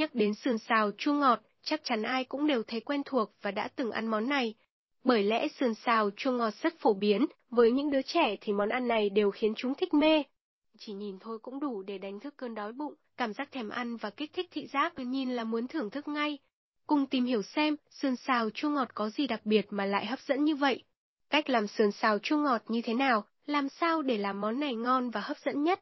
Nhắc đến sườn xào chua ngọt, chắc chắn ai cũng đều thấy quen thuộc và đã từng ăn món này. Bởi lẽ sườn xào chua ngọt rất phổ biến, với những đứa trẻ thì món ăn này đều khiến chúng thích mê. Chỉ nhìn thôi cũng đủ để đánh thức cơn đói bụng, cảm giác thèm ăn và kích thích thị giác nhìn là muốn thưởng thức ngay. Cùng tìm hiểu xem, sườn xào chua ngọt có gì đặc biệt mà lại hấp dẫn như vậy. Cách làm sườn xào chua ngọt như thế nào, làm sao để làm món này ngon và hấp dẫn nhất?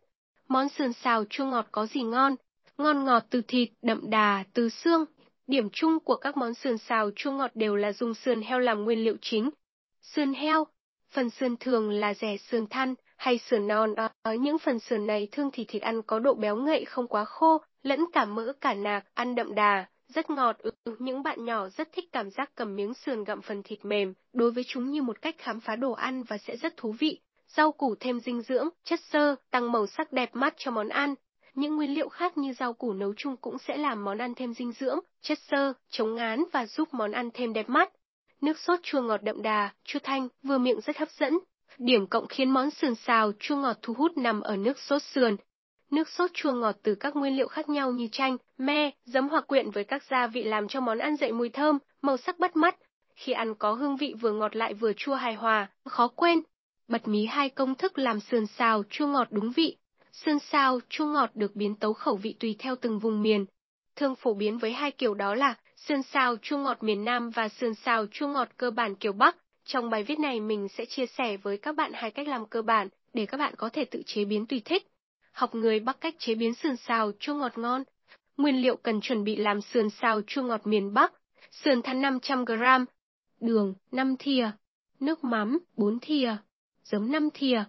Món sườn xào chua ngọt có gì ngon? Ngon ngọt từ thịt, đậm đà, từ xương. Điểm chung của các món sườn xào chua ngọt đều là dùng sườn heo làm nguyên liệu chính. Sườn heo, phần sườn thường là rẻ sườn thăn hay sườn non. Ở những phần sườn này thường thì thịt ăn có độ béo ngậy không quá khô, lẫn cả mỡ cả nạc, ăn đậm đà, rất ngọt. Ừ, những bạn nhỏ rất thích cảm giác cầm miếng sườn gặm phần thịt mềm, đối với chúng như một cách khám phá đồ ăn và sẽ rất thú vị. Rau củ thêm dinh dưỡng, chất xơ, tăng màu sắc đẹp mắt cho món ăn. Những nguyên liệu khác như rau củ nấu chung cũng sẽ làm món ăn thêm dinh dưỡng, chất xơ, chống ngán và giúp món ăn thêm đẹp mắt. Nước sốt chua ngọt đậm đà, chua thanh, vừa miệng rất hấp dẫn. Điểm cộng khiến món sườn xào chua ngọt thu hút nằm ở nước sốt sườn. Nước sốt chua ngọt từ các nguyên liệu khác nhau như chanh, me, giấm hoặc quyện với các gia vị làm cho món ăn dậy mùi thơm, màu sắc bắt mắt. Khi ăn có hương vị vừa ngọt lại vừa chua hài hòa, khó quên. Bật mí hai công thức làm sườn xào chua ngọt đúng vị. Sườn sao chua ngọt được biến tấu khẩu vị tùy theo từng vùng miền. Thường phổ biến với hai kiểu đó là sườn sao chua ngọt miền Nam và sườn sao chua ngọt cơ bản kiểu Bắc. Trong bài viết này mình sẽ chia sẻ với các bạn hai cách làm cơ bản để các bạn có thể tự chế biến tùy thích. Học người Bắc cách chế biến sườn xào chua ngọt ngon. Nguyên liệu cần chuẩn bị làm sườn xào chua ngọt miền Bắc. Sườn than 500g, đường 5 thìa, nước mắm 4 thìa, giấm 5 thìa,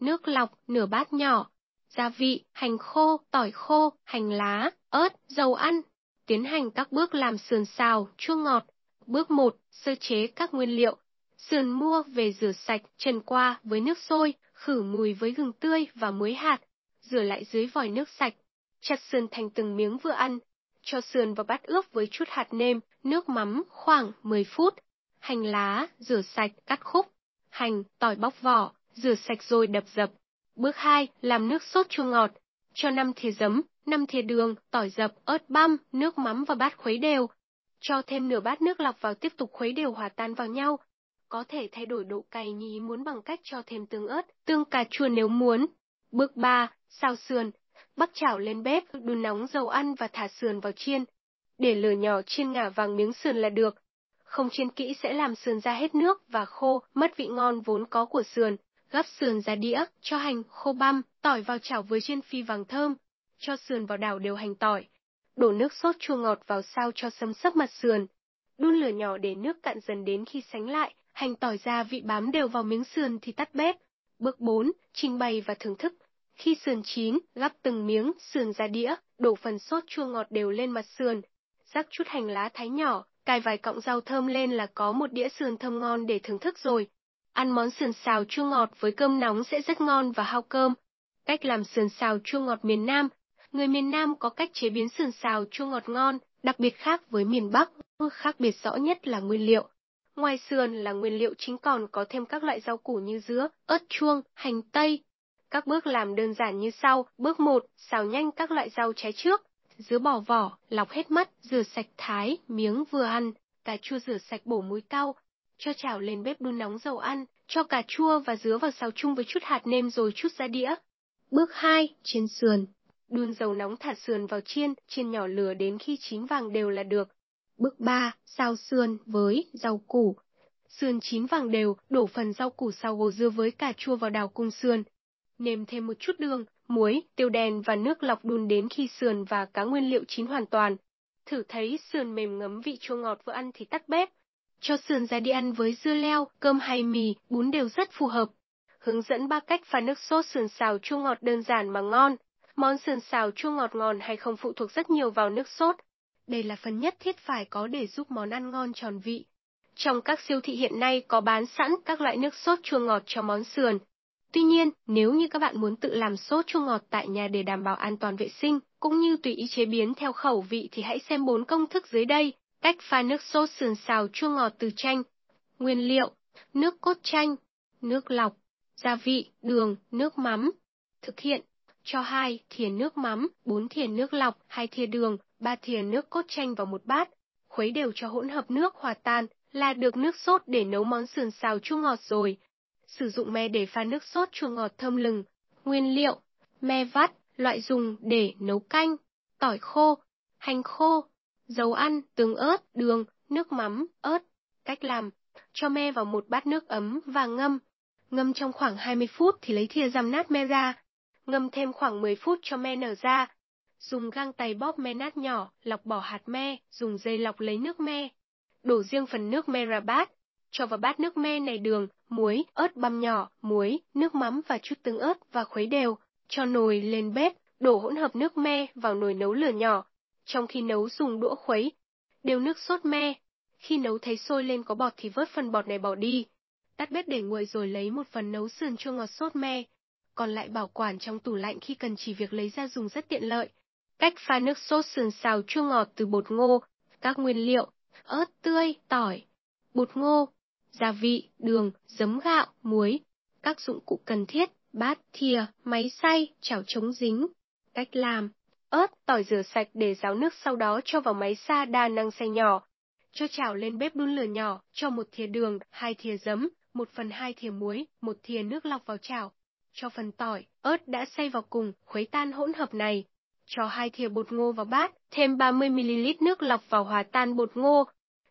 nước lọc nửa bát nhỏ, gia vị, hành khô, tỏi khô, hành lá, ớt, dầu ăn. Tiến hành các bước làm sườn xào, chua ngọt. Bước 1, sơ chế các nguyên liệu. Sườn mua về rửa sạch, trần qua với nước sôi, khử mùi với gừng tươi và muối hạt. Rửa lại dưới vòi nước sạch. Chặt sườn thành từng miếng vừa ăn. Cho sườn vào bát ướp với chút hạt nêm, nước mắm khoảng 10 phút. Hành lá, rửa sạch, cắt khúc. Hành, tỏi bóc vỏ, rửa sạch rồi đập dập. Bước 2, làm nước sốt chua ngọt. Cho 5 thìa giấm, 5 thìa đường, tỏi dập, ớt băm, nước mắm vào bát khuấy đều. Cho thêm nửa bát nước lọc vào tiếp tục khuấy đều hòa tan vào nhau. Có thể thay đổi độ cay như ý muốn bằng cách cho thêm tương ớt, tương cà chua nếu muốn. Bước 3, xào sườn. Bắc chảo lên bếp, đun nóng dầu ăn và thả sườn vào chiên. Để lửa nhỏ chiên ngả vàng miếng sườn là được. Không chiên kỹ sẽ làm sườn ra hết nước và khô, mất vị ngon vốn có của sườn gắp sườn ra đĩa, cho hành, khô băm, tỏi vào chảo với chiên phi vàng thơm, cho sườn vào đảo đều hành tỏi, đổ nước sốt chua ngọt vào sao cho sấm sấp mặt sườn, đun lửa nhỏ để nước cạn dần đến khi sánh lại, hành tỏi ra vị bám đều vào miếng sườn thì tắt bếp. Bước 4, trình bày và thưởng thức. Khi sườn chín, gắp từng miếng sườn ra đĩa, đổ phần sốt chua ngọt đều lên mặt sườn, rắc chút hành lá thái nhỏ, cài vài cọng rau thơm lên là có một đĩa sườn thơm ngon để thưởng thức rồi. Ăn món sườn xào chua ngọt với cơm nóng sẽ rất ngon và hao cơm. Cách làm sườn xào chua ngọt miền Nam. Người miền Nam có cách chế biến sườn xào chua ngọt ngon, đặc biệt khác với miền Bắc, khác biệt rõ nhất là nguyên liệu. Ngoài sườn là nguyên liệu chính còn có thêm các loại rau củ như dứa, ớt chuông, hành tây. Các bước làm đơn giản như sau. Bước 1, xào nhanh các loại rau trái trước. Dứa bỏ vỏ, lọc hết mắt, rửa sạch thái, miếng vừa ăn. Cà chua rửa sạch bổ muối cao cho chảo lên bếp đun nóng dầu ăn, cho cà chua và dứa vào xào chung với chút hạt nêm rồi chút ra đĩa. Bước 2, chiên sườn. Đun dầu nóng thả sườn vào chiên, chiên nhỏ lửa đến khi chín vàng đều là được. Bước 3, xào sườn với rau củ. Sườn chín vàng đều, đổ phần rau củ xào gồ dưa với cà chua vào đào cùng sườn. Nêm thêm một chút đường, muối, tiêu đen và nước lọc đun đến khi sườn và cá nguyên liệu chín hoàn toàn. Thử thấy sườn mềm ngấm vị chua ngọt vừa ăn thì tắt bếp. Cho sườn ra đi ăn với dưa leo, cơm hay mì, bún đều rất phù hợp. Hướng dẫn ba cách pha nước sốt sườn xào chua ngọt đơn giản mà ngon. Món sườn xào chua ngọt ngon hay không phụ thuộc rất nhiều vào nước sốt. Đây là phần nhất thiết phải có để giúp món ăn ngon tròn vị. Trong các siêu thị hiện nay có bán sẵn các loại nước sốt chua ngọt cho món sườn. Tuy nhiên, nếu như các bạn muốn tự làm sốt chua ngọt tại nhà để đảm bảo an toàn vệ sinh, cũng như tùy ý chế biến theo khẩu vị thì hãy xem bốn công thức dưới đây. Cách pha nước sốt sườn xào chua ngọt từ chanh. Nguyên liệu: nước cốt chanh, nước lọc, gia vị, đường, nước mắm. Thực hiện: cho 2 thìa nước mắm, 4 thìa nước lọc, 2 thìa đường, ba thìa nước cốt chanh vào một bát, khuấy đều cho hỗn hợp nước hòa tan, là được nước sốt để nấu món sườn xào chua ngọt rồi. Sử dụng me để pha nước sốt chua ngọt thơm lừng. Nguyên liệu, me vắt, loại dùng để nấu canh, tỏi khô, hành khô, dầu ăn, tương ớt, đường, nước mắm, ớt. Cách làm, cho me vào một bát nước ấm và ngâm. Ngâm trong khoảng 20 phút thì lấy thìa rằm nát me ra. Ngâm thêm khoảng 10 phút cho me nở ra. Dùng găng tay bóp me nát nhỏ, lọc bỏ hạt me, dùng dây lọc lấy nước me. Đổ riêng phần nước me ra bát. Cho vào bát nước me này đường, muối, ớt băm nhỏ, muối, nước mắm và chút tương ớt và khuấy đều. Cho nồi lên bếp, đổ hỗn hợp nước me vào nồi nấu lửa nhỏ. Trong khi nấu dùng đũa khuấy, đều nước sốt me. Khi nấu thấy sôi lên có bọt thì vớt phần bọt này bỏ đi. Tắt bếp để nguội rồi lấy một phần nấu sườn chua ngọt sốt me, còn lại bảo quản trong tủ lạnh khi cần chỉ việc lấy ra dùng rất tiện lợi. Cách pha nước sốt sườn xào chua ngọt từ bột ngô, các nguyên liệu, ớt tươi, tỏi, bột ngô, gia vị, đường, giấm gạo, muối, các dụng cụ cần thiết, bát, thìa, máy xay, chảo chống dính. Cách làm, ớt, tỏi rửa sạch để ráo nước sau đó cho vào máy xa đa năng xay nhỏ. Cho chảo lên bếp đun lửa nhỏ, cho một thìa đường, hai thìa giấm, một phần hai thìa muối, một thìa nước lọc vào chảo. Cho phần tỏi, ớt đã xay vào cùng, khuấy tan hỗn hợp này. Cho hai thìa bột ngô vào bát, thêm 30ml nước lọc vào hòa tan bột ngô.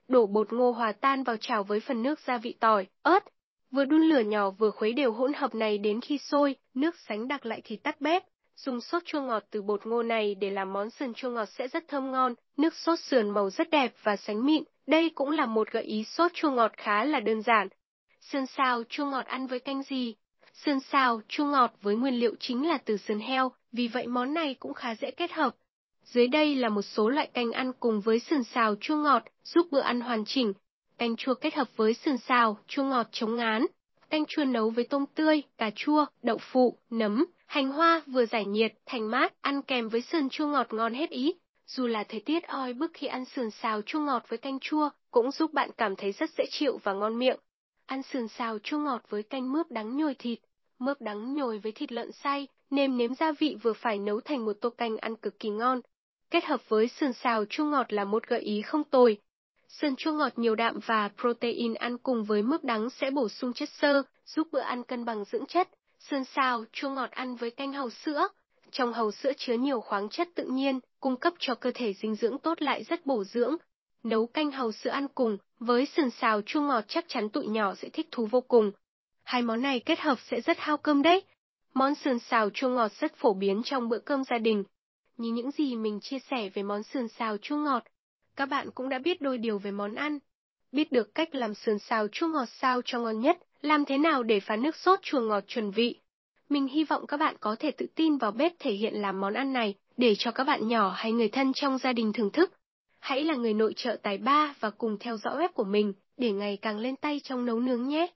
Đổ bột ngô hòa tan vào chảo với phần nước gia vị tỏi, ớt. Vừa đun lửa nhỏ vừa khuấy đều hỗn hợp này đến khi sôi, nước sánh đặc lại thì tắt bếp. Dùng sốt chua ngọt từ bột ngô này để làm món sườn chua ngọt sẽ rất thơm ngon, nước sốt sườn màu rất đẹp và sánh mịn. Đây cũng là một gợi ý sốt chua ngọt khá là đơn giản. Sườn xào chua ngọt ăn với canh gì? Sườn xào chua ngọt với nguyên liệu chính là từ sườn heo, vì vậy món này cũng khá dễ kết hợp. Dưới đây là một số loại canh ăn cùng với sườn xào chua ngọt, giúp bữa ăn hoàn chỉnh. Canh chua kết hợp với sườn xào, chua ngọt chống ngán. Canh chua nấu với tôm tươi, cà chua, đậu phụ, nấm, hành hoa vừa giải nhiệt, thành mát, ăn kèm với sườn chua ngọt ngon hết ý. Dù là thời tiết oi bức khi ăn sườn xào chua ngọt với canh chua, cũng giúp bạn cảm thấy rất dễ chịu và ngon miệng. Ăn sườn xào chua ngọt với canh mướp đắng nhồi thịt, mướp đắng nhồi với thịt lợn xay, nêm nếm gia vị vừa phải nấu thành một tô canh ăn cực kỳ ngon. Kết hợp với sườn xào chua ngọt là một gợi ý không tồi. Sườn chua ngọt nhiều đạm và protein ăn cùng với mướp đắng sẽ bổ sung chất xơ, giúp bữa ăn cân bằng dưỡng chất sơn xào chua ngọt ăn với canh hầu sữa. Trong hầu sữa chứa nhiều khoáng chất tự nhiên, cung cấp cho cơ thể dinh dưỡng tốt lại rất bổ dưỡng. Nấu canh hầu sữa ăn cùng với sườn xào chua ngọt chắc chắn tụi nhỏ sẽ thích thú vô cùng. Hai món này kết hợp sẽ rất hao cơm đấy. Món sườn xào chua ngọt rất phổ biến trong bữa cơm gia đình. Như những gì mình chia sẻ về món sườn xào chua ngọt, các bạn cũng đã biết đôi điều về món ăn. Biết được cách làm sườn xào chua ngọt sao cho ngon nhất, làm thế nào để pha nước sốt chua ngọt chuẩn vị. Mình hy vọng các bạn có thể tự tin vào bếp thể hiện làm món ăn này, để cho các bạn nhỏ hay người thân trong gia đình thưởng thức. Hãy là người nội trợ tài ba và cùng theo dõi web của mình, để ngày càng lên tay trong nấu nướng nhé.